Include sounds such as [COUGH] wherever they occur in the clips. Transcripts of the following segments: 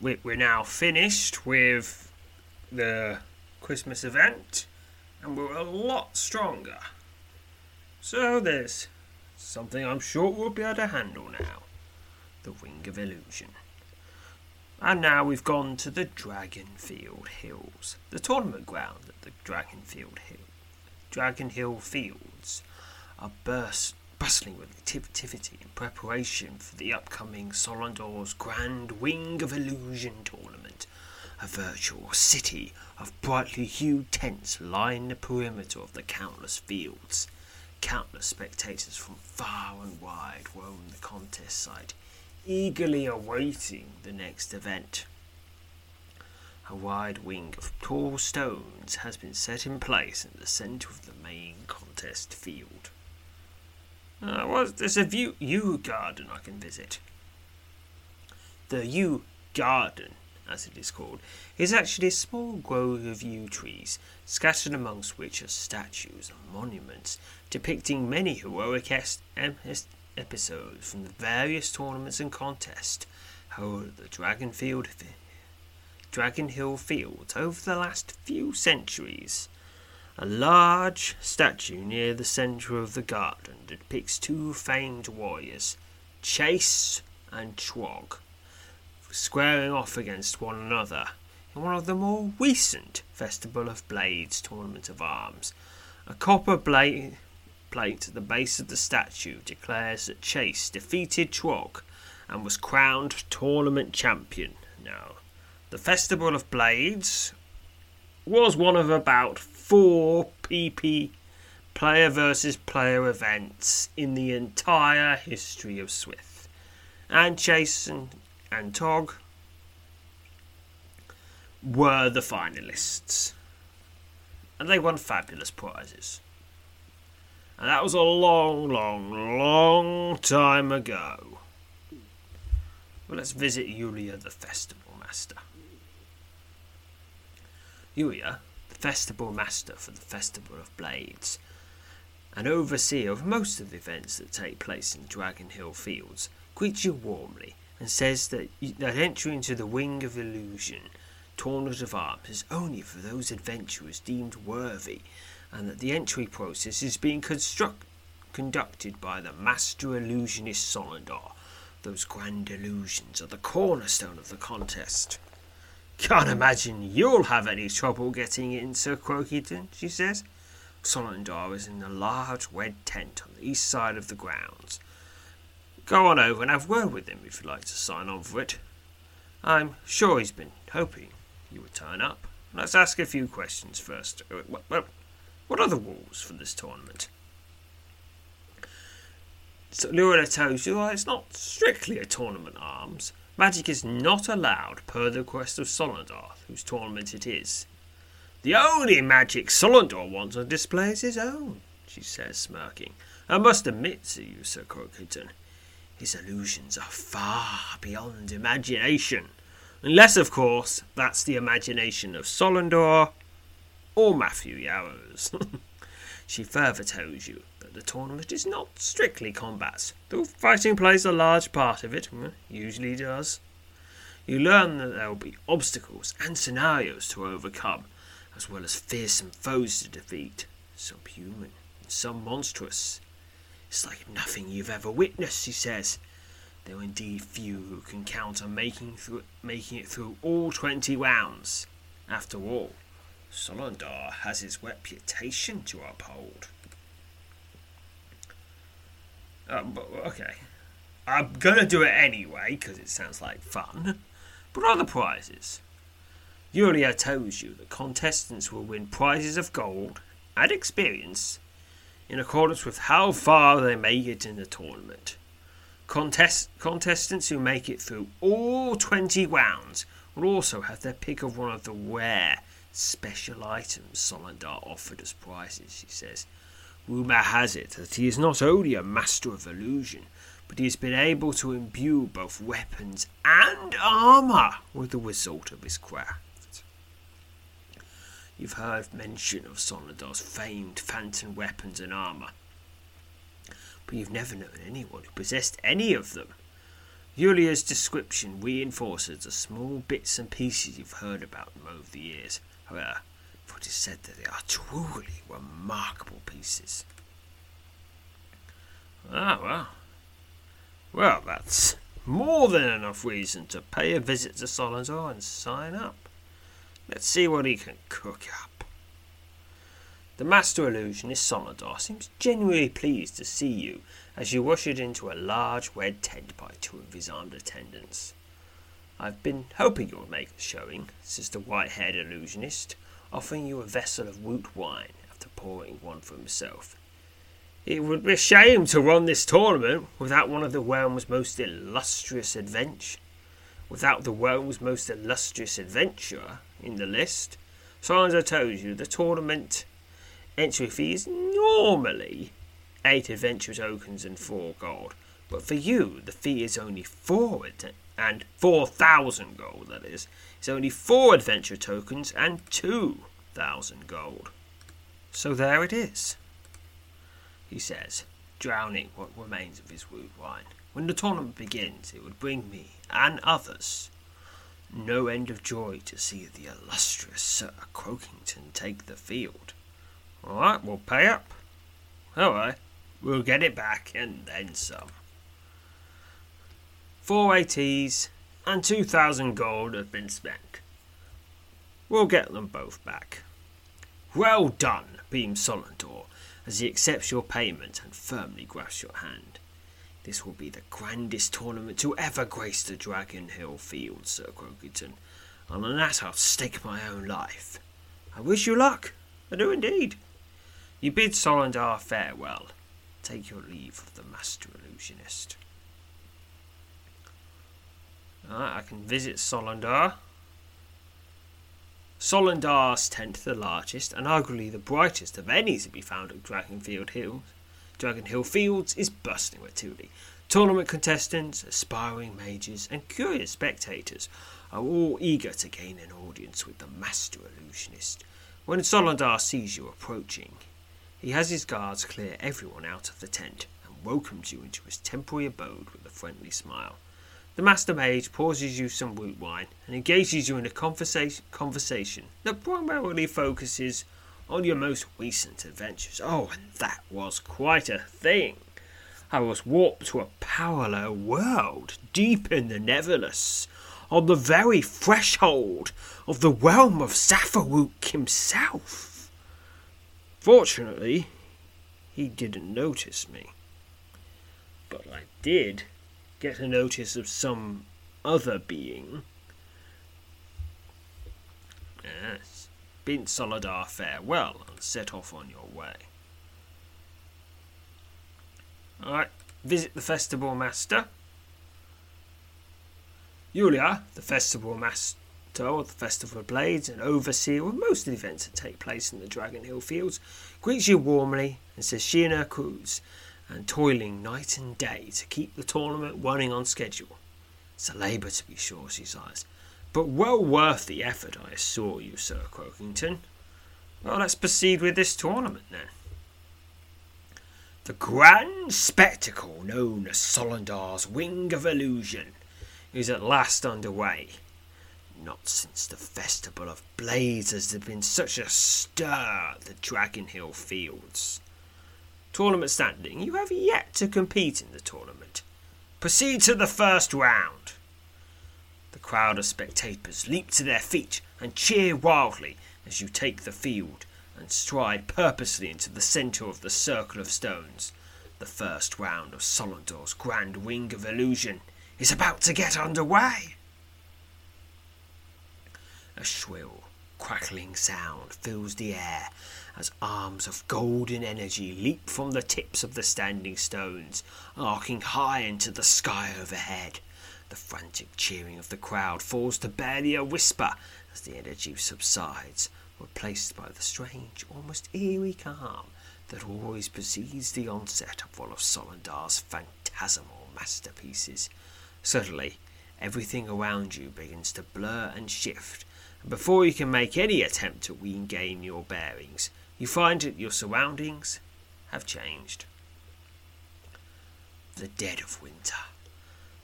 we're now finished with the Christmas event, and we're a lot stronger. So there's something I'm sure we'll be able to handle now the Wing of Illusion. And now we've gone to the Dragonfield Hills, the tournament ground at the Dragonfield Hill. Dragon Hill Fields are burst, bustling with activity in preparation for the upcoming Solondor's Grand Wing of Illusion tournament. A virtual city of brightly hued tents line the perimeter of the countless fields. Countless spectators from far and wide roam the contest site, eagerly awaiting the next event. A wide wing of tall stones has been set in place in the centre of the main contest field. Uh, well, there's a view yew garden I can visit. The yew garden, as it is called, is actually a small grove of yew trees, scattered amongst which are statues and monuments depicting many heroic episodes from the various tournaments and contests held at the Dragonfield, Dragon Hill Fields over the last few centuries. A large statue near the centre of the garden depicts two famed warriors, Chase and Trog, squaring off against one another in one of the more recent Festival of Blades tournament of arms. A copper plate at the base of the statue declares that Chase defeated Trog and was crowned tournament champion. Now, the Festival of Blades was one of about four PP player versus player events in the entire history of Swift. And Chase and, and Trog were the finalists. And they won fabulous prizes. And that was a long, long, long time ago. Well, let's visit Yulia the Festival Master. Yulia, Festival Master for the Festival of Blades, and overseer of most of the events that take place in Dragon Hill Fields, greets you warmly and says that, that entry into the Wing of Illusion tournament of arms is only for those adventurers deemed worthy, and that the entry process is being construct, conducted by the Master Illusionist Solondor. Those grand illusions are the cornerstone of the contest. Can't imagine you'll have any trouble getting in, Sir Croakington, she says. Solondor is in a large red tent on the east side of the grounds. Go on over and have word with him if you'd like to sign on for it. I'm sure he's been hoping you would turn up. Let's ask a few questions first. Uh, what are the rules for this tournament? So Lurella tells you it's not strictly a tournament arms. Magic is not allowed per the request of Solondor, whose tournament it is. The only magic Solondor wants on display is his own, she says, smirking. I must admit to you, Sir Croakington, his illusions are far beyond imagination. Unless, of course, that's the imagination of Solendor or Matthew Yarrows. [LAUGHS] she further tells you the tournament is not strictly combat, though fighting plays a large part of it, mm, usually does. You learn that there will be obstacles and scenarios to overcome, as well as fearsome foes to defeat, some human some monstrous. It's like nothing you've ever witnessed, he says. There are indeed few who can count on making, through, making it through all twenty rounds. After all, Solondar has his reputation to uphold. Uh, okay. I'm gonna do it anyway, because it sounds like fun. But other prizes? Yulia tells you that contestants will win prizes of gold and experience in accordance with how far they make it in the tournament. Contest- contestants who make it through all 20 rounds will also have their pick of one of the rare special items Solendar offered as prizes, she says. Rumour has it that he is not only a master of illusion, but he has been able to imbue both weapons and armour with the result of his craft. You've heard mention of Solendar's famed phantom weapons and armour, but you've never known anyone who possessed any of them. Yulia's description reinforces the small bits and pieces you've heard about them over the years. However, it is said that they are truly remarkable pieces. Ah, well, well, that's more than enough reason to pay a visit to Solenzor and sign up. Let's see what he can cook up. The master illusionist Solendar seems genuinely pleased to see you as you ushered into a large red tent by two of his armed attendants. I've been hoping you would make a showing, says the white haired illusionist, offering you a vessel of root wine after pouring one for himself. It would be a shame to run this tournament without one of the realm's most illustrious adventure, without the realm's most illustrious adventurer in the list. So as I told you, the tournament entry fee is normally eight adventure tokens and four gold, but for you the fee is only four and four thousand gold. That is, it's only four adventure tokens and two thousand gold. So there it is he says, drowning what remains of his wood wine. When the tournament begins, it would bring me, and others, no end of joy to see the illustrious Sir Croakington take the field. All right, we'll pay up. All right, we'll get it back and then some. Four ATs and two thousand gold have been spent. We'll get them both back. Well done, beamed Solendor as he accepts your payment and firmly grasps your hand. This will be the grandest tournament to ever grace the Dragon Hill field, Sir Croakington, and on that I'll stake my own life. I wish you luck. I do indeed. You bid Solendar farewell. Take your leave of the Master Illusionist. I can visit Solendar Solendar's tent, the largest and arguably the brightest of any to be found at Dragonfield Hills, Dragon Hill Fields, is bursting with activity. Tournament contestants, aspiring mages, and curious spectators are all eager to gain an audience with the master illusionist. When Solendar sees you approaching, he has his guards clear everyone out of the tent and welcomes you into his temporary abode with a friendly smile. The Master Mage pours you some root wine and engages you in a conversa- conversation that primarily focuses on your most recent adventures. Oh, and that was quite a thing. I was warped to a parallel world deep in the Netherless, on the very threshold of the realm of Zafaruk himself. Fortunately, he didn't notice me. But I did get a notice of some other being. Yes, bid Solendar farewell and set off on your way. Alright, visit the festival master. Yulia, the festival master of the Festival of Blades and overseer of most of the events that take place in the Dragon Hill Fields, greets you warmly and says she and her crews and toiling night and day to keep the tournament running on schedule. It's a labour, to be sure, she sighs, but well worth the effort, I assure you, Sir Croakington. Well, let's proceed with this tournament then. The grand spectacle known as Solandar's Wing of Illusion is at last underway. Not since the Festival of Blades has there been such a stir at the Dragon Hill fields. Tournament standing, you have yet to compete in the tournament. Proceed to the first round. The crowd of spectators leap to their feet and cheer wildly as you take the field and stride purposely into the centre of the circle of stones. The first round of Solandar's Grand Wing of Illusion is about to get under way. A shrill, crackling sound fills the air as arms of golden energy leap from the tips of the standing stones, arcing high into the sky overhead. The frantic cheering of the crowd falls to barely a whisper as the energy subsides, replaced by the strange, almost eerie calm that always precedes the onset of one of Solandar's phantasmal masterpieces. Suddenly, everything around you begins to blur and shift, and before you can make any attempt to regain your bearings, you find that your surroundings have changed. The dead of winter.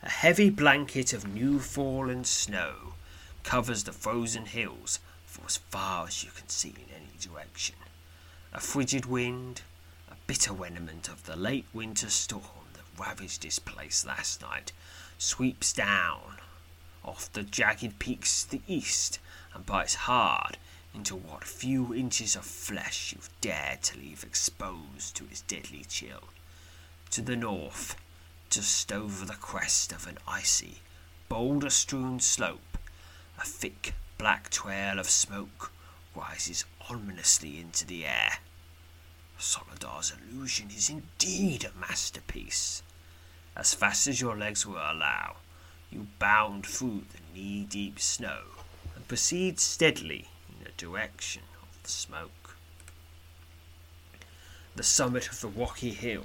A heavy blanket of new fallen snow covers the frozen hills for as far as you can see in any direction. A frigid wind, a bitter remnant of the late winter storm that ravaged this place last night, sweeps down off the jagged peaks to the east and bites hard into what few inches of flesh you've dared to leave exposed to its deadly chill. To the north, just over the crest of an icy, boulder strewn slope, a thick black trail of smoke rises ominously into the air. Solandar's illusion is indeed a masterpiece. As fast as your legs will allow, you bound through the knee deep snow and proceed steadily direction of the smoke. The summit of the rocky hill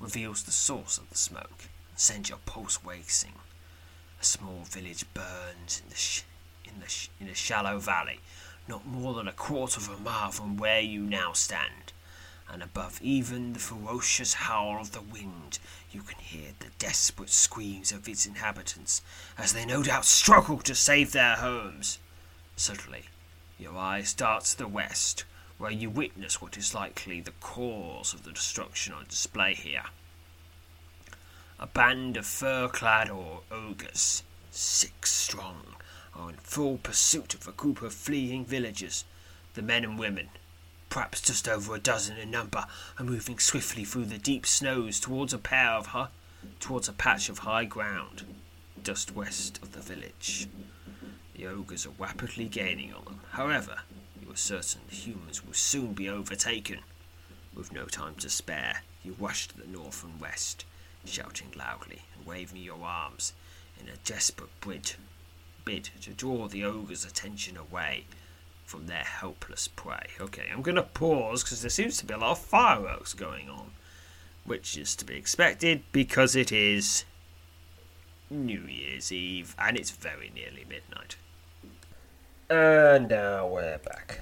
reveals the source of the smoke and sends your pulse racing. A small village burns in the, sh- in, the sh- in a shallow valley, not more than a quarter of a mile from where you now stand. And above even the ferocious howl of the wind, you can hear the desperate screams of its inhabitants, as they no doubt struggle to save their homes. Suddenly, your eyes dart to the west, where you witness what is likely the cause of the destruction on display here. A band of fur-clad or ogres, six strong, are in full pursuit of a group of fleeing villagers. The men and women, perhaps just over a dozen in number, are moving swiftly through the deep snows towards a pair of towards a patch of high ground just west of the village. The ogres are rapidly gaining on them. However, you are certain the humans will soon be overtaken. With no time to spare, you rush to the north and west, shouting loudly and waving your arms in a desperate bid, bid to draw the ogre's attention away from their helpless prey. Okay, I'm going to pause because there seems to be a lot of fireworks going on, which is to be expected because it is New Year's Eve and it's very nearly midnight. And now we're back.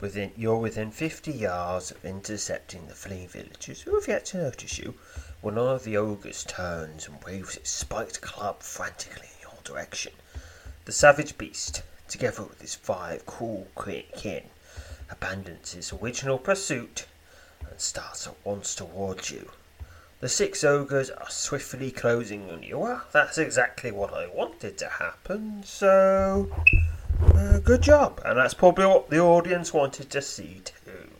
Within, you're within 50 yards of intercepting the fleeing villagers who have yet to notice you when one of the ogres turns and waves its spiked club frantically in your direction. The savage beast, together with his five cruel kin, abandons his original pursuit and starts at once towards you. The six ogres are swiftly closing on you. Well, that's exactly what I wanted to happen, so. Uh, good job. And that's probably what the audience wanted to see too.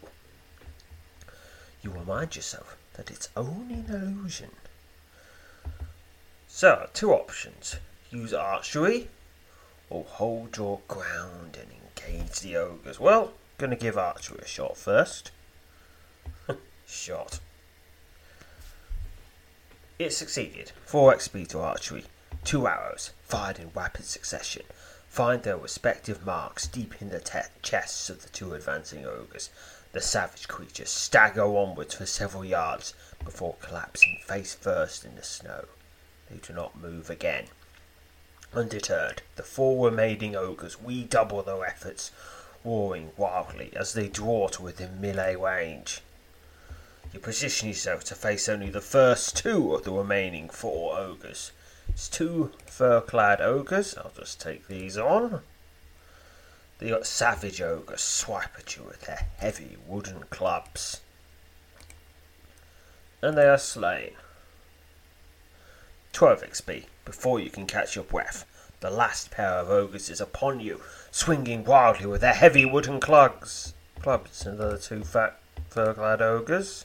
You remind yourself that it's only an illusion. So, two options use archery or hold your ground and engage the ogres. Well, gonna give archery a shot first. [LAUGHS] shot. It succeeded. 4 XP to archery. Two arrows, fired in rapid succession, find their respective marks deep in the te- chests of the two advancing ogres. The savage creatures stagger onwards for several yards before collapsing face first in the snow. They do not move again. Undeterred, the four remaining ogres redouble their efforts, roaring wildly as they draw to within melee range. You position yourself to face only the first two of the remaining four ogres. It's two fur clad ogres. I'll just take these on. The savage ogres swipe at you with their heavy wooden clubs. And they are slain. 12 XP before you can catch your breath. The last pair of ogres is upon you, swinging wildly with their heavy wooden clubs. Clubs and the two fat fur-clad ogres.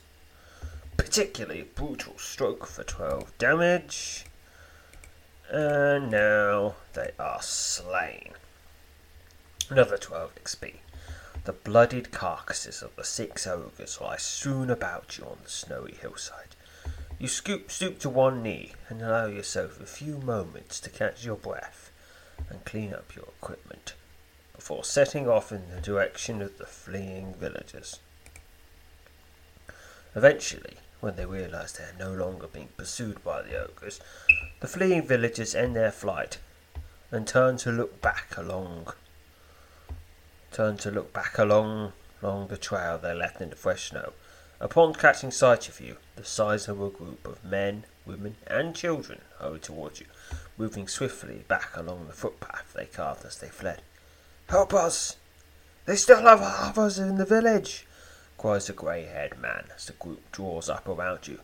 Particularly brutal stroke for 12 damage. And now they are slain. Another 12 XP. The bloodied carcasses of the six ogres lie strewn about you on the snowy hillside. You scoop, stoop to one knee and allow yourself a few moments to catch your breath and clean up your equipment before setting off in the direction of the fleeing villagers. Eventually, when they realize they are no longer being pursued by the ogres, the fleeing villagers end their flight and turn to look back along turn to look back along along the trail they left in the fresh snow. Upon catching sight of you, the sizable group of men, women, and children hurry towards you, moving swiftly back along the footpath they carved as they fled. Help us! They still have us in the village! Cries the grey haired man as the group draws up around you.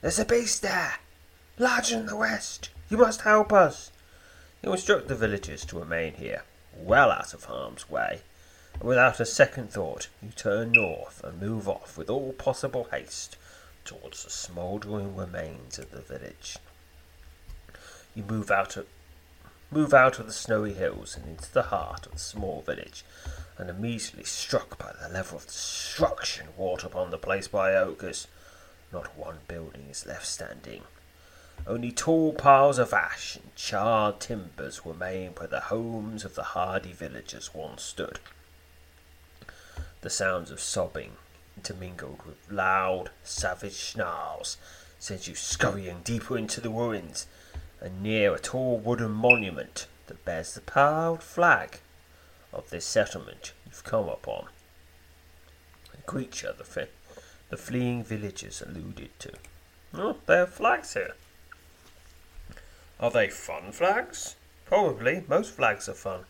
There's a beast there! Larger than the west! You must help us! You instruct the villagers to remain here, well out of harm's way, and without a second thought you turn north and move off with all possible haste towards the smouldering remains of the village. You move out of move out of the snowy hills and into the heart of the small village, and immediately struck by the level of destruction wrought upon the place by ogres. Not one building is left standing. Only tall piles of ash and charred timbers remain where the homes of the hardy villagers once stood. The sounds of sobbing, intermingled with loud, savage snarls, send you scurrying deeper into the ruins, and near a tall wooden monument that bears the proud flag of this settlement you've come upon. The creature the, the fleeing villagers alluded to. Oh, there are flags here. Are they fun flags? Probably. Most flags are fun.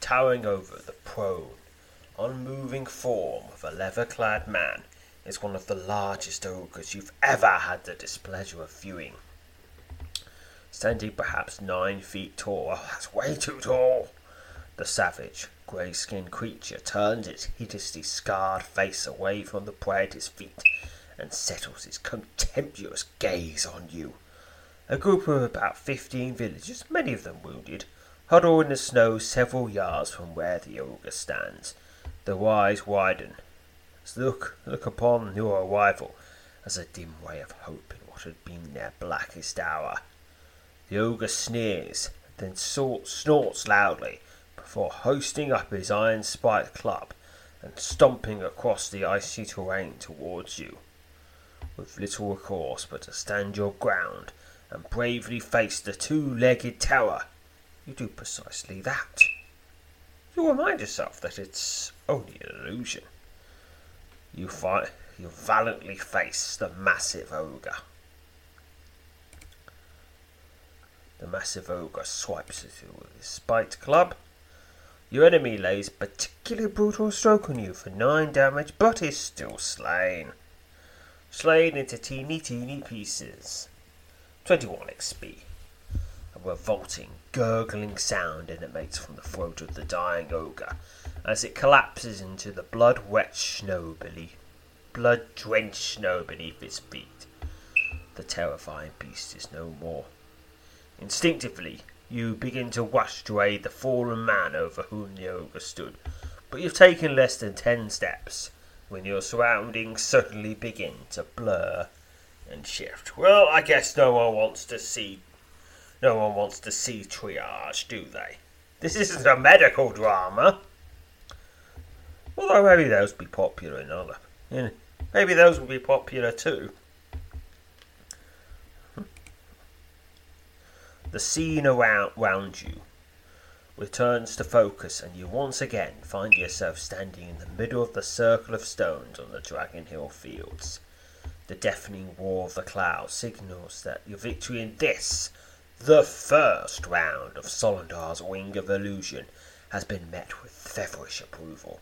Towering over the prone, unmoving form of a leather clad man is one of the largest ogres you've ever had the displeasure of viewing. Standing perhaps nine feet tall, oh, that's way too tall. The savage, grey skinned creature turns its hideously scarred face away from the prey at feet and settles its contemptuous gaze on you. A group of about fifteen villagers, many of them wounded, huddle in the snow several yards from where the ogre stands their eyes widen look look upon your arrival as a dim ray of hope in what had been their blackest hour. The ogre sneers, then snorts loudly before hoisting up his iron spiked club and stomping across the icy terrain towards you. With little recourse but to stand your ground and bravely face the two legged terror, you do precisely that. You remind yourself that it's only an illusion. You fight, you valiantly face the massive ogre. The massive ogre swipes at you with his spiked club. Your enemy lays particularly brutal stroke on you for nine damage, but is still slain. Slain into teeny teeny pieces. 21 XP a revolting, gurgling sound emanates from the throat of the dying ogre as it collapses into the blood-wet snow beneath, blood-drenched snow beneath its feet. The terrifying beast is no more. Instinctively, you begin to to aid the fallen man over whom the ogre stood, but you've taken less than ten steps when your surroundings suddenly begin to blur and shift. Well, I guess no one wants to see no one wants to see triage, do they? This isn't a medical drama. Although maybe those would be popular in other. You know, maybe those would be popular too. The scene around, you returns to focus, and you once again find yourself standing in the middle of the circle of stones on the Dragon Hill fields. The deafening roar of the clouds signals that your victory in this, the first round of Solandar's Wing of Illusion, has been met with feverish approval.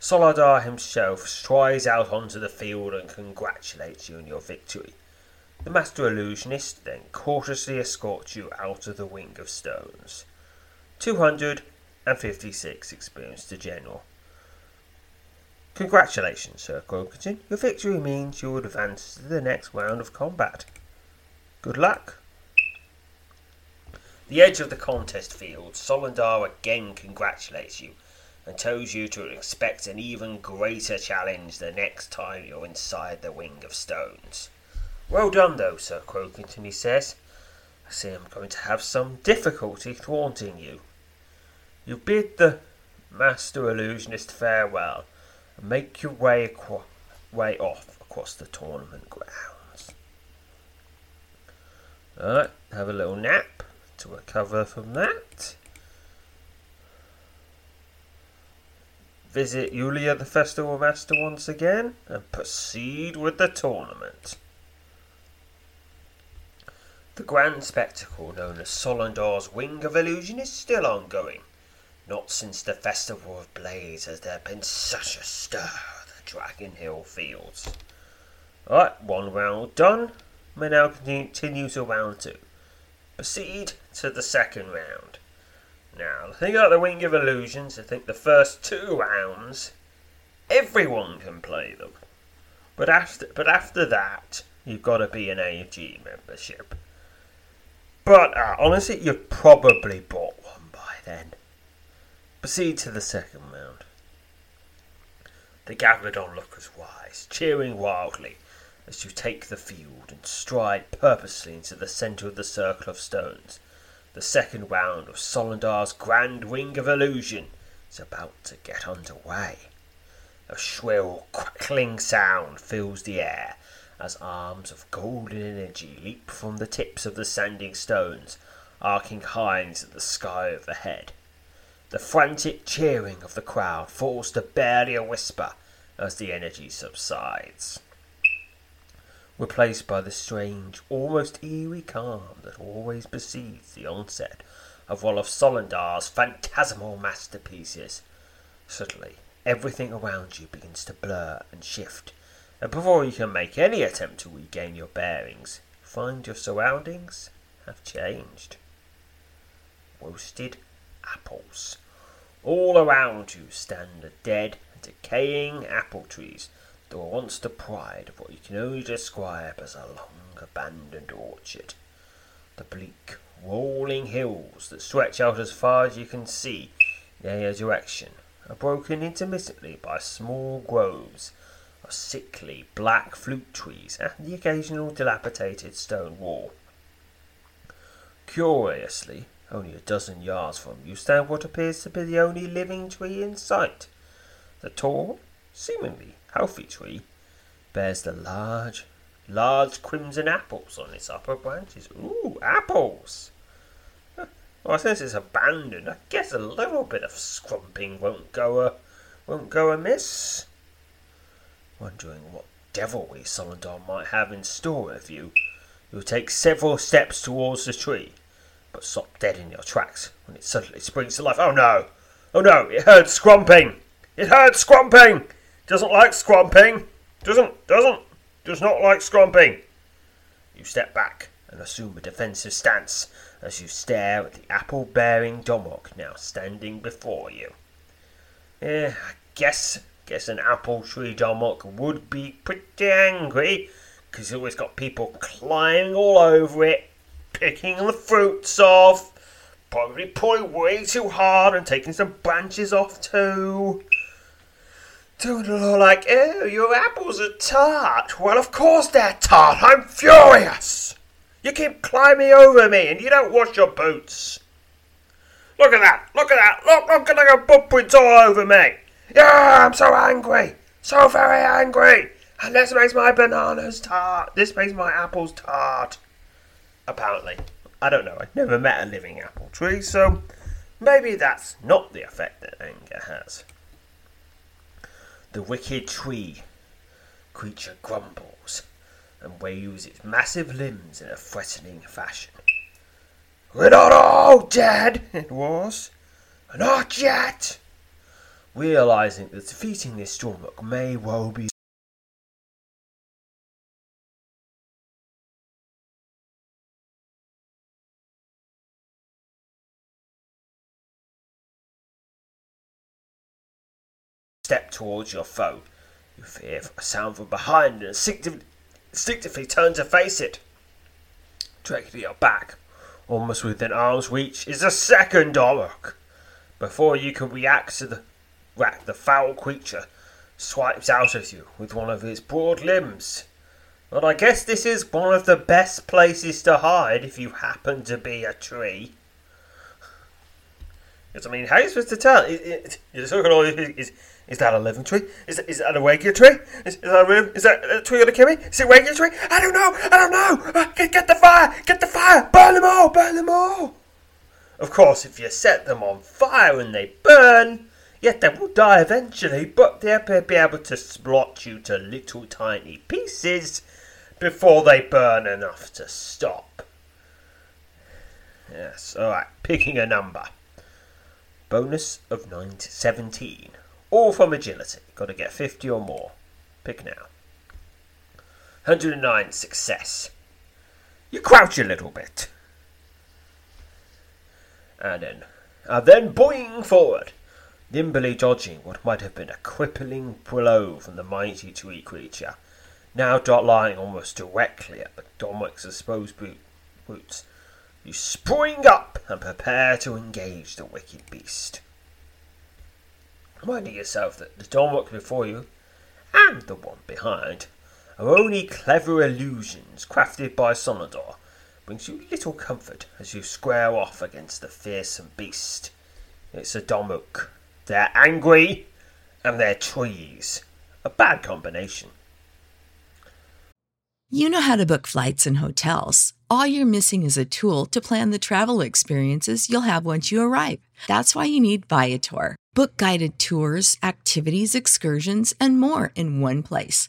Solandar himself strides out onto the field and congratulates you on your victory. The Master Illusionist then cautiously escorts you out of the Wing of Stones. 256 experience to General. Congratulations, Sir Croakington. Your victory means you will advance to the next round of combat. Good luck. The edge of the contest field, Solandar again congratulates you and tells you to expect an even greater challenge the next time you're inside the Wing of Stones. Well done, though, Sir Croakington, he says. I see I'm going to have some difficulty thwarting you. You bid the Master Illusionist farewell and make your way, aqua- way off across the tournament grounds. Alright, have a little nap to recover from that. Visit Yulia the Festival Master once again and proceed with the tournament. The grand spectacle known as Solandar's Wing of Illusion is still ongoing. Not since the Festival of Blades has there been such a stir the Dragon Hill fields. Alright, one round done. We now continue to round two. Proceed to the second round. Now, the thing about the Wing of Illusions, I think the first two rounds, everyone can play them. But after, but after that, you've got to be an AG membership. But uh, honestly, you've probably bought one by then. Proceed to the second round. The gathered onlookers rise, cheering wildly as you take the field and stride purposely into the centre of the circle of stones. The second round of Solandar's Grand Wing of Illusion is about to get underway. A shrill, crackling sound fills the air as arms of golden energy leap from the tips of the sanding stones, arcing high into the sky overhead. The frantic cheering of the crowd falls to barely a whisper as the energy subsides, replaced by the strange, almost eerie calm that always precedes the onset of one of Solandar's phantasmal masterpieces. Suddenly, everything around you begins to blur and shift and before you can make any attempt to regain your bearings, find your surroundings have changed. Roasted apples. All around you stand the dead and decaying apple trees that were once the pride of what you can only describe as a long abandoned orchard. The bleak, rolling hills that stretch out as far as you can see in your direction are broken intermittently by small groves sickly black fruit trees and the occasional dilapidated stone wall. Curiously, only a dozen yards from you stand what appears to be the only living tree in sight. The tall, seemingly healthy tree bears the large, large crimson apples on its upper branches. Ooh, apples! Well, since it's abandoned, I guess a little bit of scrumping won't go a, won't go amiss wondering what devilry Solandar might have in store for you. You take several steps towards the tree, but stop dead in your tracks when it suddenly springs to life. Oh no! Oh no! It heard scrumping! It heard scrumping! Doesn't like scrumping! Doesn't, doesn't, does not like scrumping! You step back and assume a defensive stance as you stare at the apple bearing Domok now standing before you. Yeah, I guess Guess an apple tree Domok would be pretty angry because always got people climbing all over it, picking the fruits off, probably pulling way too hard and taking some branches off too. It all like, oh, your apples are tart. Well, of course they're tart. I'm furious. You keep climbing over me and you don't wash your boots. Look at that. Look at that. Look, look at the footprints all over me. Yeah, I'm so angry. So very angry. And this makes my bananas tart. This makes my apples tart. Apparently. I don't know. I've never met a living apple tree, so maybe that's not the effect that anger has. The wicked tree creature grumbles and waves its massive limbs in a threatening fashion. We're not all dead, [LAUGHS] it was. Not yet. Realizing that defeating this Stormlock may well be step towards your foe. You fear a sound from behind and instinctively, instinctively turn to face it. Directly your back, almost within arm's reach, is a second Orruk. Before you can react to the rack, the foul creature swipes out at you with one of its broad limbs. But I guess this is one of the best places to hide if you happen to be a tree. Because I mean, how are you supposed to tell? You're looking all is, is that a living tree? Is, is that a regular tree? Is, is that a, is that a tree gonna kill me? Is it a regular tree? I don't know. I don't know. Uh, get, get the fire! Get the fire! Burn them all! Burn them all! Of course, if you set them on fire and they burn, yet they will die eventually, but they'll be able to splot you to little tiny pieces before they burn enough to stop. Yes, alright, picking a number. Bonus of 9 17. All from agility. Got to get 50 or more. Pick now. 109. Success. You crouch a little bit. And then, and then boing forward, nimbly dodging what might have been a crippling blow from the mighty tree creature, now dot lying almost directly at the Domic's exposed boot, boots. You spring up and prepare to engage the wicked beast reminding yourself that the Dormock before you and the one behind are only clever illusions crafted by Sonador, brings you little comfort as you square off against the fearsome beast. It's a Domuk. They're angry and they're trees. A bad combination. You know how to book flights and hotels. All you're missing is a tool to plan the travel experiences you'll have once you arrive. That's why you need Viator. Book guided tours, activities, excursions, and more in one place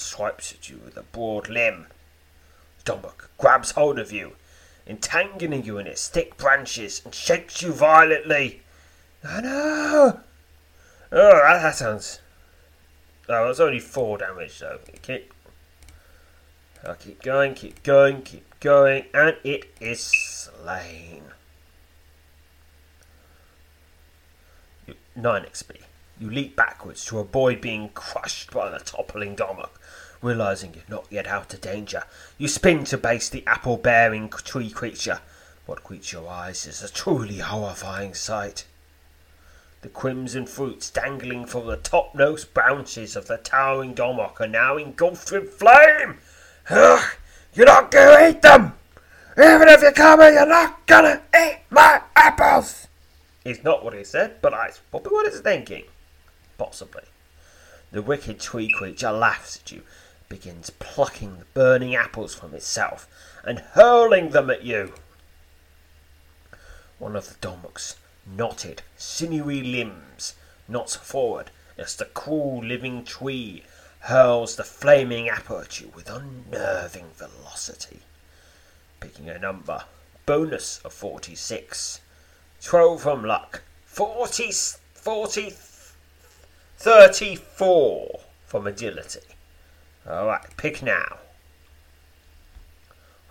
swipes at you with a broad limb. Domuk grabs hold of you, entangling you in its thick branches, and shakes you violently. Oh no! Oh, that, that sounds. Oh, it's only four damage though. Keep. I'll keep going, keep going, keep going, and it is slain. Nine XP. You leap backwards to avoid being crushed by the toppling Domok. Realizing you're not yet out of danger, you spin to base the apple bearing tree creature. What greets your eyes is a truly horrifying sight. The crimson fruits dangling from the topmost branches of the towering Domok are now engulfed with flame. Ugh, you're not gonna eat them! Even if you come here, you're not gonna eat my apples! It's not what he said, but that's probably what he's thinking. Possibly. The wicked tree creature laughs at you, begins plucking the burning apples from itself, and hurling them at you. One of the Domoks knotted, sinewy limbs knots forward as the cruel living tree hurls the flaming apple at you with unnerving velocity. Picking a number. Bonus of 46. 12 from luck. 40, 40 34 from agility. Alright, pick now.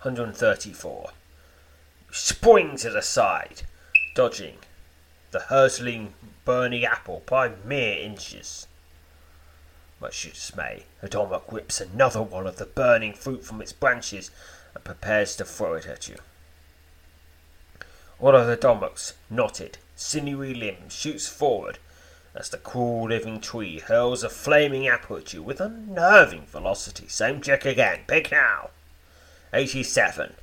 134. Spring to the side, dodging the hurtling, burning apple by mere inches. Much to dismay, Adomok whips another one of the burning fruit from its branches and prepares to throw it at you. One of the Domoks, knotted, sinewy limbs, shoots forward as the cruel living tree hurls a flaming apple at you with unnerving velocity. Same check again. Pick now. 87.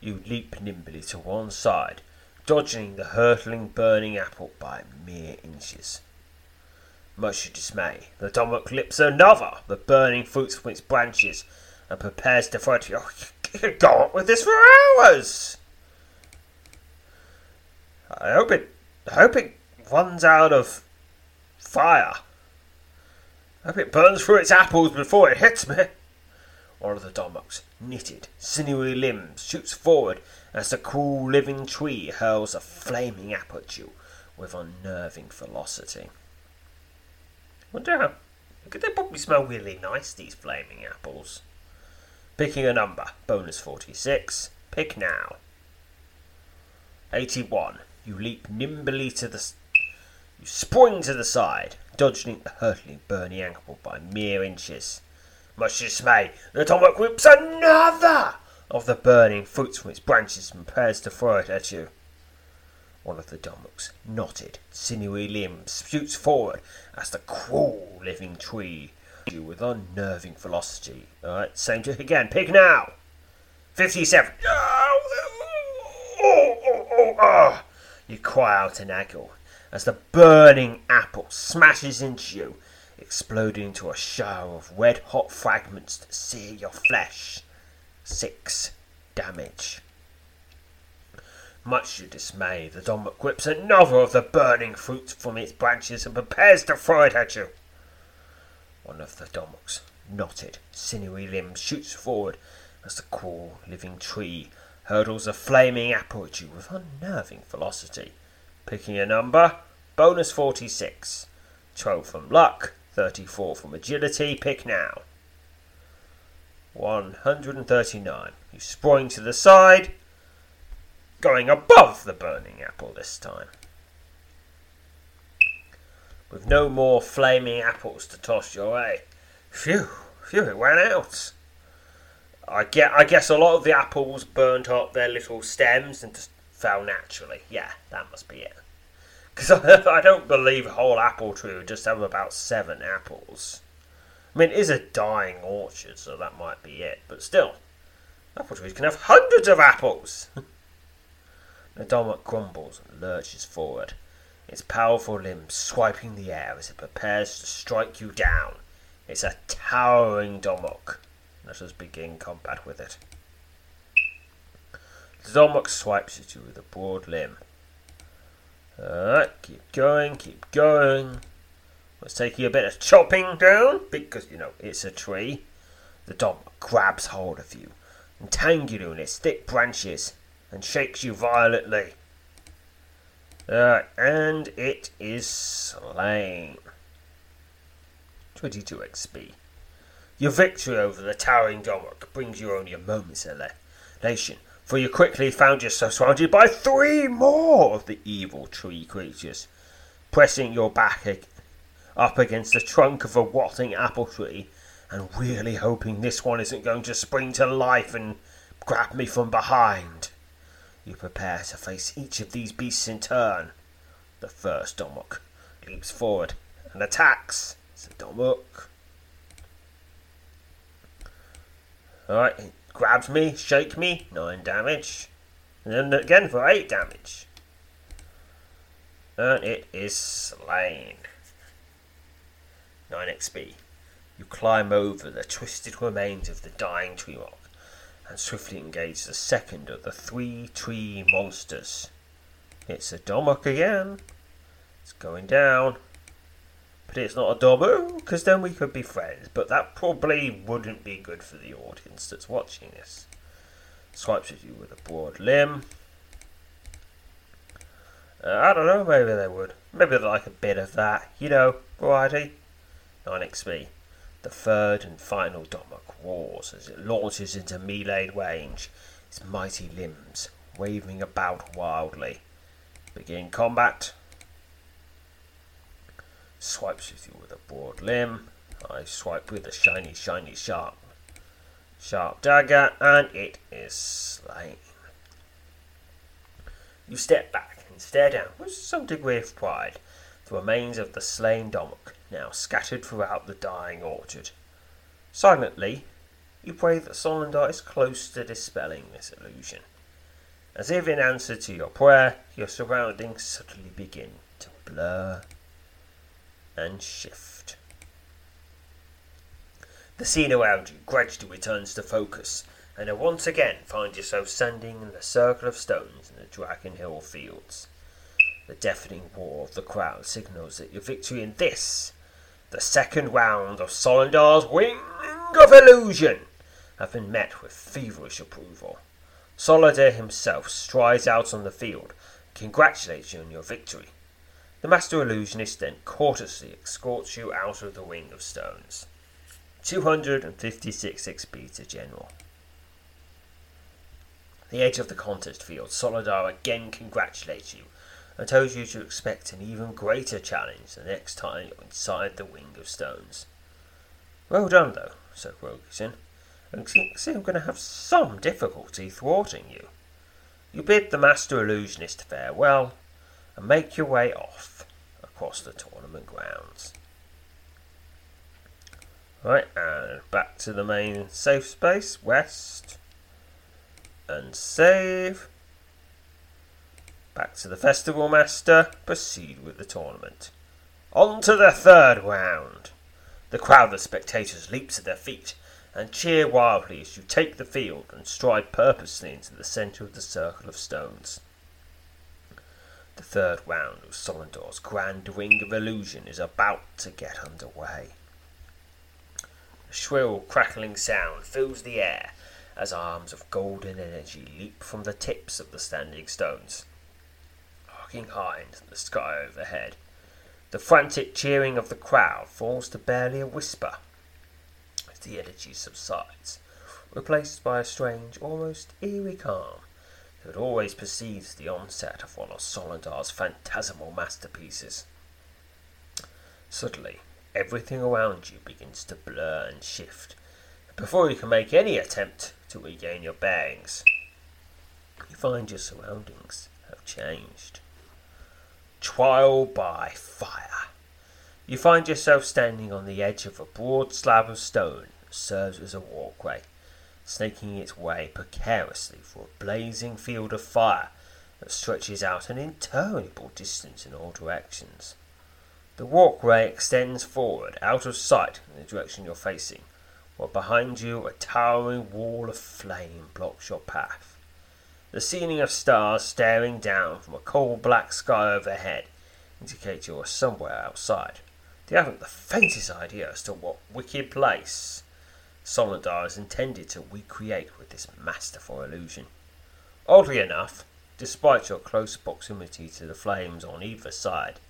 You leap nimbly to one side, dodging the hurtling, burning apple by mere inches. Much to dismay, the Domok clips another, the burning fruits from its branches, and prepares to fight you. Oh, [LAUGHS] go on with this for hours! I hope it, I hope it runs out of fire. I hope it burns through its apples before it hits me. One of the Domoks, knitted, sinewy limbs, shoots forward as the cool living tree hurls a flaming apple at you with unnerving velocity. Wonder how. Could they probably smell really nice, these flaming apples? Picking a number. Bonus 46. Pick now. 81. You leap nimbly to the. You spring to the side, dodging the hurtling, burning apple by mere inches. Much dismay, the Domok whips another of the burning fruits from its branches and prepares to throw it at you. One of the Domoks, knotted, sinewy limbs, shoots forward as the cruel living tree you with unnerving velocity. Alright, same trick again. Pick now. 57. Oh, oh, oh, oh. Ah. You cry out in agony as the burning apple smashes into you, exploding into a shower of red hot fragments that sear your flesh. Six damage. Much to dismay, the Domok whips another of the burning fruits from its branches and prepares to throw it at you. One of the Domoks, knotted, sinewy limbs, shoots forward as the cruel living tree hurdles a flaming apple at you with unnerving velocity. Picking a number, bonus 46. 12 from luck, 34 from agility, pick now. 139. You spring to the side, going above the burning apple this time. With no more flaming apples to toss your way. Phew, phew, it went out. I get. I guess a lot of the apples burnt up their little stems and just fell naturally. Yeah, that must be it. Because [LAUGHS] I, I don't believe a whole apple tree would just have about seven apples. I mean, it is a dying orchard, so that might be it. But still, apple trees can have hundreds of apples. [LAUGHS] the Domok grumbles and lurches forward, its powerful limbs swiping the air as it prepares to strike you down. It's a towering Domok. Let us begin combat with it. Domok swipes at you with a broad limb. Alright, keep going, keep going. Let's take you a bit of chopping down, because, you know, it's a tree. The dog grabs hold of you, entangling you in its thick branches, and shakes you violently. Alright, and it is slain. 22 XP. Your victory over the towering Domok brings you only a moment's elation, for you quickly found yourself surrounded by three more of the evil tree creatures. Pressing your back up against the trunk of a rotting apple tree and really hoping this one isn't going to spring to life and grab me from behind. You prepare to face each of these beasts in turn. The first Domok leaps forward and attacks. It's a Domok. Alright, grabs me, shake me, 9 damage. And then again for 8 damage. And it is slain. 9 XP. You climb over the twisted remains of the dying tree rock and swiftly engage the second of the three tree monsters. It's a Domok again. It's going down. But it's not a Domu, because then we could be friends. But that probably wouldn't be good for the audience that's watching this. Swipes at you with a broad limb. Uh, I don't know, maybe they would. Maybe they like a bit of that, you know, variety. 9 XP. The third and final Domok roars as it launches into melee range, its mighty limbs waving about wildly. Begin combat. Swipes with you with a broad limb. I swipe with a shiny, shiny, sharp, sharp dagger, and it is slain. You step back and stare down with some degree of pride the remains of the slain Domok now scattered throughout the dying orchard. Silently, you pray that Solendar is close to dispelling this illusion. As if in answer to your prayer, your surroundings suddenly begin to blur and shift. The scene around you gradually returns to focus, and you once again find yourself standing in the circle of stones in the Dragon Hill fields. The deafening roar of the crowd signals that your victory in this, the second round of Solendar's Wing of Illusion, have been met with feverish approval. Solendar himself strides out on the field congratulates you on your victory. The Master Illusionist then courteously escorts you out of the Wing of Stones. 256 XP to General. The edge of the contest field, Solendar again congratulates you and tells you to expect an even greater challenge the next time you're inside the Wing of Stones. Well done, though, Sir Croakington. And see, I'm going to have some difficulty thwarting you. You bid the Master Illusionist farewell and make your way off across the tournament grounds. Right, and back to the main safe space, west, and save. Back to the Festival Master, proceed with the tournament. On to the third round. The crowd of spectators leap to their feet and cheer wildly as you take the field and stride purposely into the centre of the circle of stones. The third round of Solendar's Grand Ring of Illusion is about to get underway. A shrill, crackling sound fills the air as arms of golden energy leap from the tips of the standing stones arcing high into the sky overhead. The frantic cheering of the crowd falls to barely a whisper as the energy subsides, replaced by a strange, almost eerie calm that always precedes the onset of one of Solendar's phantasmal masterpieces. Suddenly, everything around you begins to blur and shift. Before you can make any attempt to regain your bearings, you find your surroundings have changed. Trial by fire. You find yourself standing on the edge of a broad slab of stone that serves as a walkway, snaking its way precariously through a blazing field of fire that stretches out an interminable distance in all directions. The walkway extends forward, out of sight in the direction you're facing, while behind you a towering wall of flame blocks your path. The ceiling of stars staring down from a coal black sky overhead indicates you are somewhere outside. You haven't the faintest idea as to what wicked place Solendar is intended to recreate with this masterful illusion. Oddly enough, despite your close proximity to the flames on either side,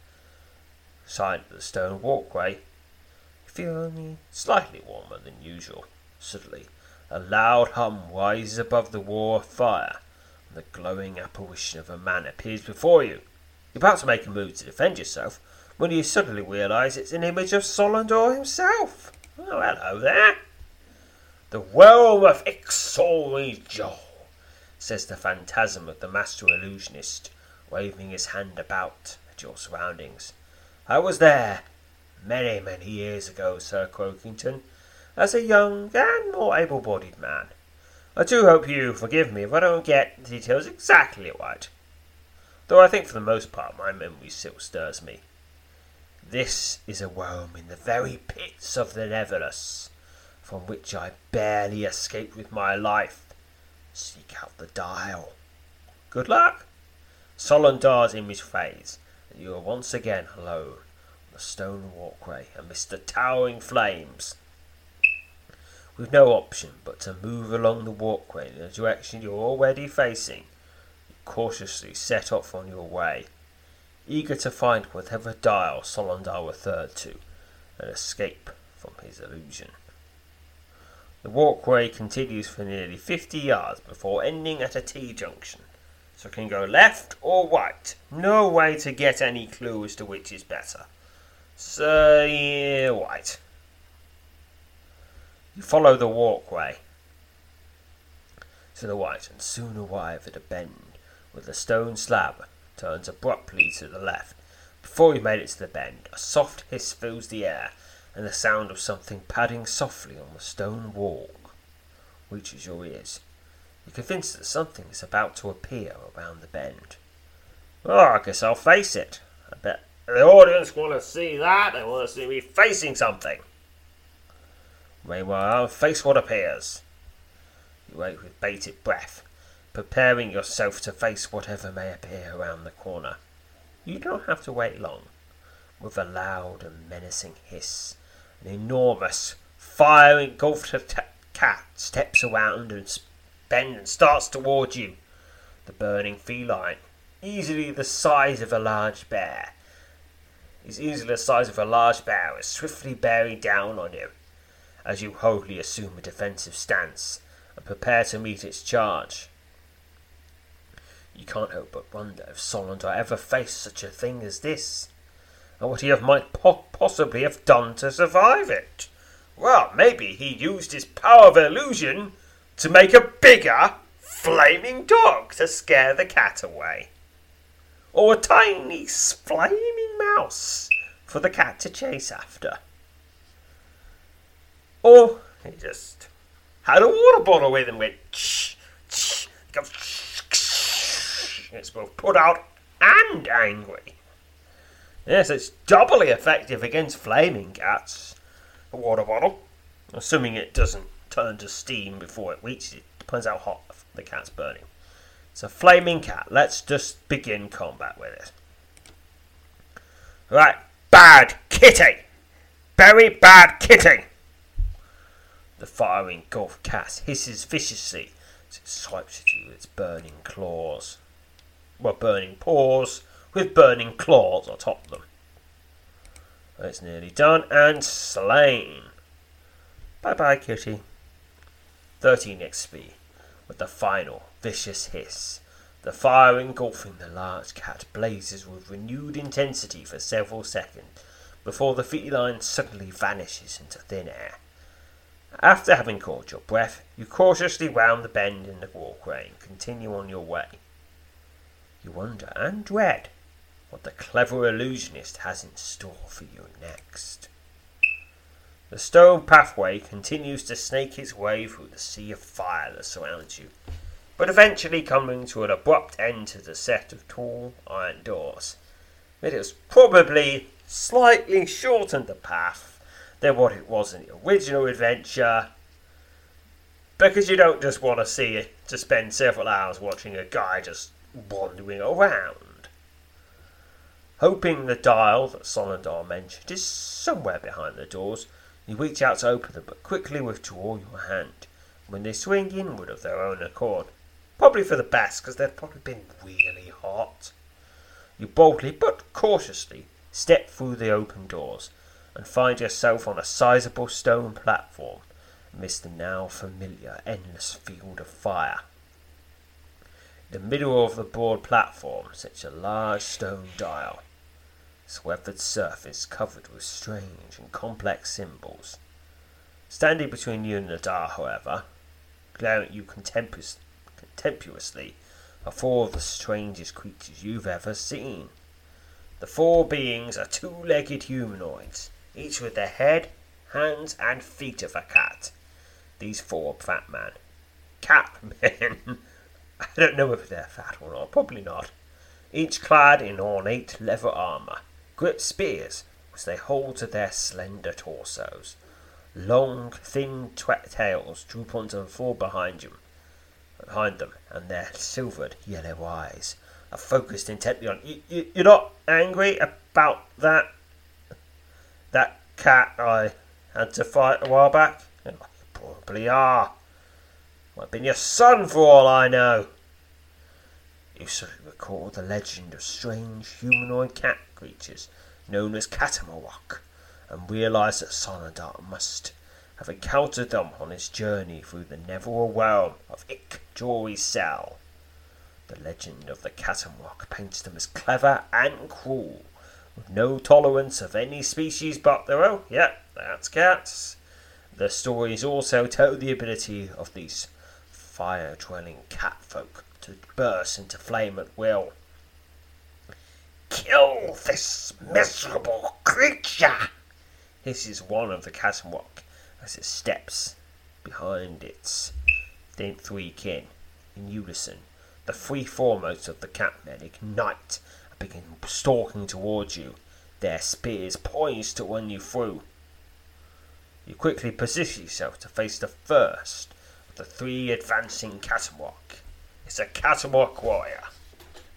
side of the stone walkway, you feel only slightly warmer than usual. Suddenly, a loud hum rises above the roar of fire and the glowing apparition of a man appears before you. You're about to make a move to defend yourself when you suddenly realise it's an image of Solendar himself. Oh, hello there. The realm of Ixorijo, says the phantasm of the master illusionist, waving his hand about at your surroundings. I was there many, many years ago, Sir Croakington, as a young and more able bodied man. I do hope you forgive me if I don't get the details exactly right, though I think for the most part my memory still stirs me. This is a realm in the very pits of the Neverless, from which I barely escaped with my life. Seek out the dial. Good luck! Solendar's image fades, and you are once again alone on the stone walkway amidst the towering flames. With no option but to move along the walkway in the direction you're already facing, you cautiously set off on your way eager to find whatever dial Solendar referred to and escape from his illusion. The walkway continues for nearly 50 yards before ending at a T junction, so can go left or right. No way to get any clue as to which is better. So, yeah, right. You follow the walkway to the right and soon arrive at a bend where the stone slab turns abruptly to the left. Before he made it to the bend, a soft hiss fills the air, and the sound of something padding softly on the stone walk reaches your ears. You're convinced that something is about to appear around the bend. Well, I guess I'll face it. I bet the audience want to see that. They want to see me facing something. Meanwhile, face what appears. You wait with bated breath preparing yourself to face whatever may appear around the corner. You don't have to wait long. With a loud and menacing hiss, an enormous, fire engulfed cat steps around and bends and starts towards you. The burning feline, easily the size of a large bear, is easily the size of a large bear, is swiftly bearing down on you, as you wholly assume a defensive stance and prepare to meet its charge. You can't help but wonder if Solendar ever faced such a thing as this, and what he have might po- possibly have done to survive it. Well, maybe he used his power of illusion to make a bigger flaming dog to scare the cat away. Or a tiny flaming mouse for the cat to chase after. Or he just had a water bottle with him, went shh, shh, it's both put out and angry. Yes, it's doubly effective against flaming cats. A water bottle, assuming it doesn't turn to steam before it reaches it. Depends how hot the cat's burning. It's a flaming cat. Let's just begin combat with it. Right, bad kitty! Very bad kitty! The firing golf cat hisses viciously as it swipes at you with its burning claws well, burning paws with burning claws atop them. It's nearly done and slain. Bye bye, kitty. 13 XP with the final vicious hiss. The fire engulfing the large cat blazes with renewed intensity for several seconds before the feline suddenly vanishes into thin air. After having caught your breath, you cautiously round the bend in the walkway and continue on your way. You wonder and dread what the clever illusionist has in store for you next. The stone pathway continues to snake its way through the sea of fire that surrounds you, but eventually coming to an abrupt end to the set of tall iron doors. It has probably slightly shortened the path than what it was in the original adventure, because you don't just want to see it to spend several hours watching a guy just wandering around. Hoping the dial that Solendar mentioned is somewhere behind the doors, you reach out to open them but quickly withdraw your hand when they swing inward of their own accord. Probably for the best, because they've probably been really hot. You boldly but cautiously step through the open doors and find yourself on a sizable stone platform amidst the now familiar endless field of fire In the middle of the broad platform sits a large stone dial. Its weathered surface covered with strange and complex symbols. Standing between you and the door, however, glaring at you contemptuously, are four of the strangest creatures you've ever seen. The four beings are two legged humanoids, each with the head, hands, and feet of a cat. These four fat men. Cat men! [LAUGHS] I don't know if they're fat or not, probably not. Each clad in ornate leather armour, grip spears, which they hold to their slender torsos. Long, thin tw- tails droop onto the floor behind them, behind them, and their silvered yellow eyes are focused intently on you. you you're not angry about that that cat I had to fight a while back? Oh, you probably are. Might have been your son for all I know. You certainly recall the legend of strange humanoid cat creatures known as Catamawok, and realise that Sonadar must have encountered them on his journey through the netherworld realm of Ikjori's cell. The legend of the Catamawok paints them as clever and cruel, with no tolerance of any species but their own. Yep, that's cats. The stories also tell the ability of these fire-dwelling catfolk to burst into flame at will. Kill this miserable creature! hisses one of the Catamawok as it steps behind its three kin in unison. The three foremost of the catmen ignite and begin stalking towards you, their spears poised to run you through. You quickly position yourself to face the first of the three advancing Catamawok. It's a Catamawok warrior.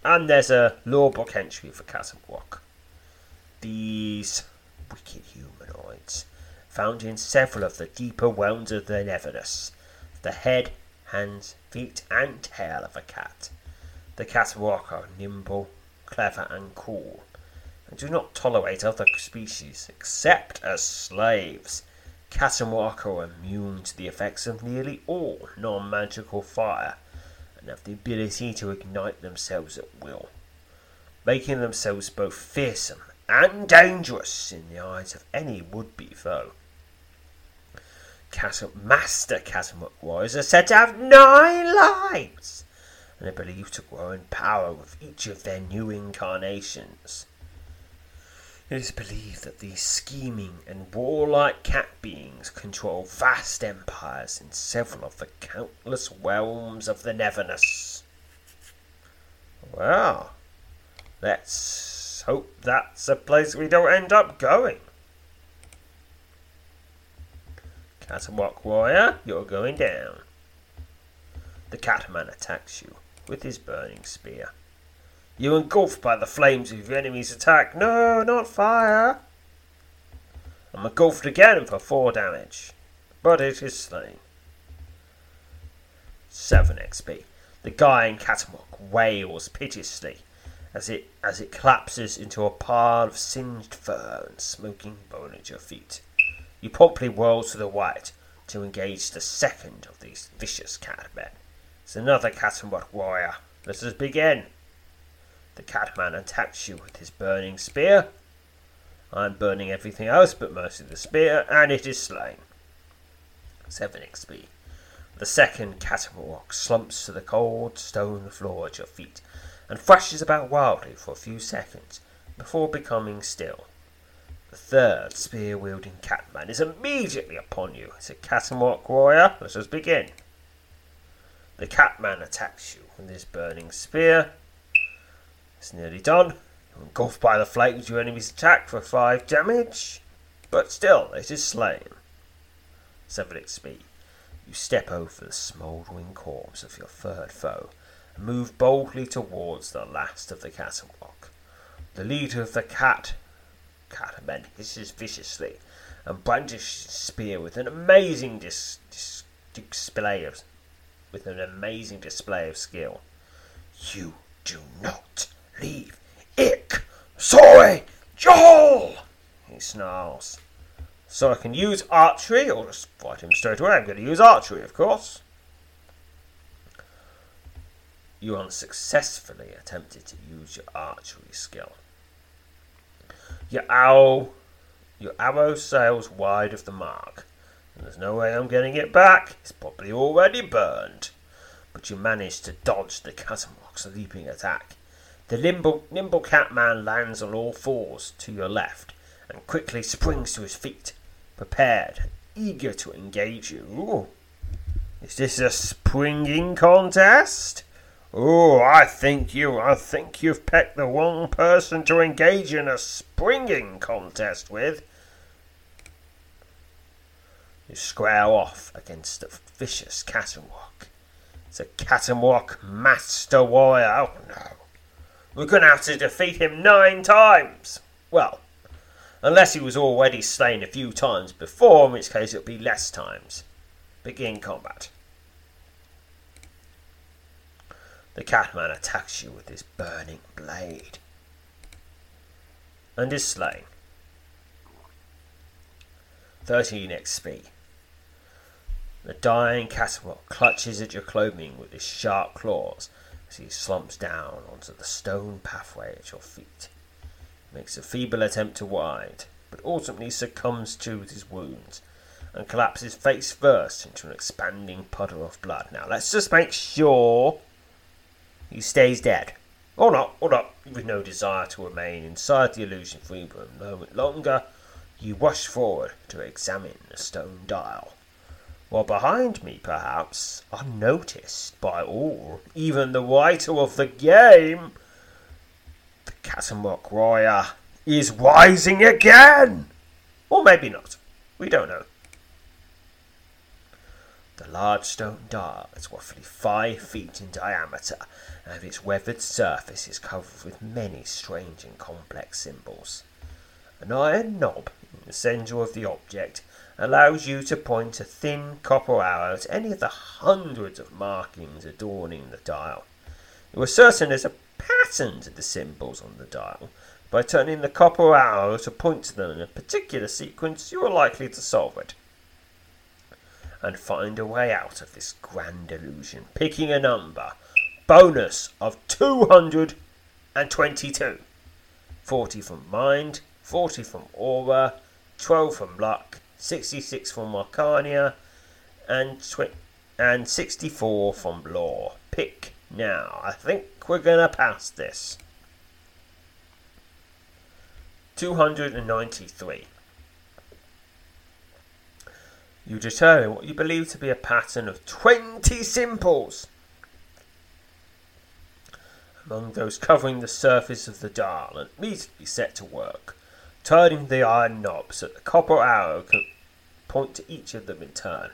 And there's a law book entry for Catamawok. These wicked humanoids, found in several of the deeper realms of the Neverness, the head, hands, feet, and tail of a cat. The Catamawok are nimble, clever, and cool, and do not tolerate other species except as slaves. Catamawok are immune to the effects of nearly all non magical fire and have the ability to ignite themselves at will, making themselves both fearsome and dangerous in the eyes of any would be foe. Master Catamawok warriors are said to have nine lives and are believed to grow in power with each of their new incarnations. It is believed that these scheming and warlike cat beings control vast empires in several of the countless realms of the Neverness. Well, let's hope that's a place we don't end up going. Catamawok warrior, you're going down. The catman attacks you with his burning spear. You engulfed by the flames of your enemy's attack. No, not fire. I'm engulfed again for four damage, but it is slain. 7 XP. The guy in Catamawok wails piteously as it as it collapses into a pile of singed fur and smoking bone at your feet. You promptly whirl to the right to engage the second of these vicious catmen. It's another Catamawok warrior. Let us begin. The catman attacks you with his burning spear. I'm burning everything else but mostly the spear, and it is slain. 7 XP. The second Catamawok slumps to the cold stone floor at your feet and thrashes about wildly for a few seconds before becoming still. The third spear wielding catman is immediately upon you. It's a Catamawok warrior. Let us begin. The catman attacks you with his burning spear it's nearly done. You're Engulfed by the flames, your enemy's attack for 5 damage. But still, it is slain. 7 XP. You step over the smouldering corpse of your third foe and move boldly towards the last of the Catamawok. The leader of the cat Catman hisses viciously and brandishes his spear with an amazing dis- dis- display of with an amazing display of skill. You do not leave Ick. Sorry, Joel, he snarls. So I can use archery or just fight him straight away. I'm going to use archery, of course. You unsuccessfully attempted to use your archery skill. Your owl, your arrow sails wide of the mark, and there's no way I'm getting it back. It's probably already burned. But you managed to dodge the Catamarock's leaping attack. The nimble, nimble cat man lands on all fours to your left and quickly springs to his feet, prepared, and eager to engage you. Ooh. Is this a springing contest? Oh, I think you, I think you've picked the wrong person to engage in a springing contest with. You square off against a vicious catamarock. It's a catamarock master warrior. Oh no. We're going to have to defeat him nine times. Well, unless he was already slain a few times before, in which case it'll be less times. Begin combat. The Catman attacks you with his burning blade and is slain. 13 XP. The dying Catamarock clutches at your clothing with his sharp claws he slumps down onto the stone pathway at your feet. Makes a feeble attempt to ride, but ultimately succumbs to his wounds and collapses face first into an expanding puddle of blood. Now, let's just make sure he stays dead. Or not, or not, with no desire to remain inside the illusion for even a moment longer, you rush forward to examine the stone dial. While behind me, perhaps, unnoticed by all, even the writer of the game, the Catamarock Warrior is rising again! Or maybe not. We don't know. The large stone dial is roughly five feet in diameter, and its weathered surface is covered with many strange and complex symbols. An iron knob in the centre of the object allows you to point a thin copper arrow at any of the hundreds of markings adorning the dial. You are certain there's a pattern to the symbols on the dial. By turning the copper arrow to point to them in a particular sequence, you are likely to solve it and find a way out of this grand illusion, picking a number. Bonus of 222. 40 from mind, 40 from aura, 12 from luck, 66 from Marcania, and, tw- and 64 from lore. Pick now. I think we're going to pass this. 293. You determine what you believe to be a pattern of 20 symbols. Among those covering the surface of the dial, and immediately set to work, turning the iron knob so the copper arrow can point to each of them in turn.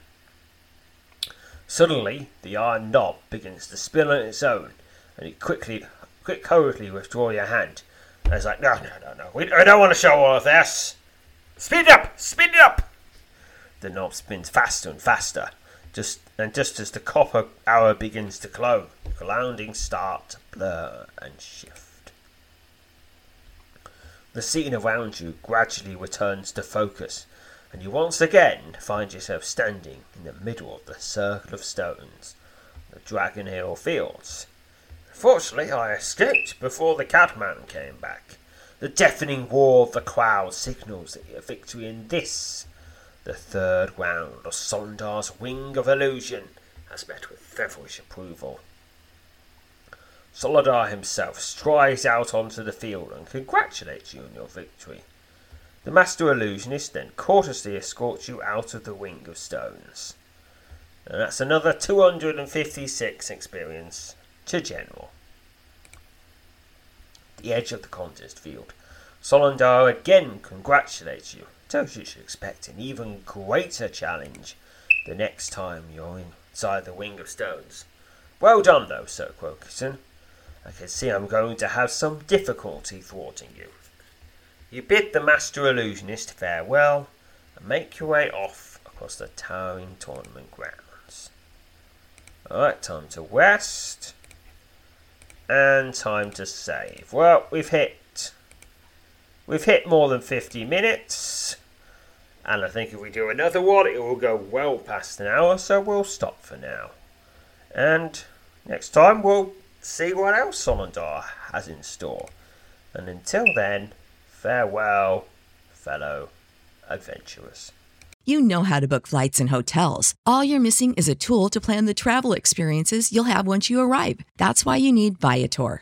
Suddenly, the iron knob begins to spin on its own, and you quickly, quick, hurriedly withdraw your hand. And it's like, no, no, no, no, we, I don't want to show all of this. Speed it up, speed it up the knob spins faster and faster. Just and just as the copper hour begins to glow, the surroundings start to blur and shift. The scene around you gradually returns to focus, and you once again find yourself standing in the middle of the circle of stones, the Dragon Hill Fields. Fortunately, I escaped before the Catman came back. The deafening roar of the crowd signals a victory in this the third round of Sondar's Wing of Illusion has met with feverish approval. Solendar himself strides out onto the field and congratulates you on your victory. The Master Illusionist then courteously escorts you out of the Wing of Stones. And that's another 256 experience to General. The edge of the contest field. Solendar again congratulates you tells you should expect an even greater challenge the next time you're inside the Wing of Stones. Well done, though, Sir Croakington. I can see I'm going to have some difficulty thwarting you. You bid the Master Illusionist farewell and make your way off across the towering tournament grounds. Alright, time to rest. And time to save. Well, we've hit We've hit more than 50 minutes. And I think if we do another one, it will go well past an hour, so we'll stop for now. And next time, we'll see what else Solendar has in store. And until then, Farewell, fellow adventurers. You know how to book flights and hotels. All you're missing is a tool to plan the travel experiences you'll have once you arrive. That's why you need Viator.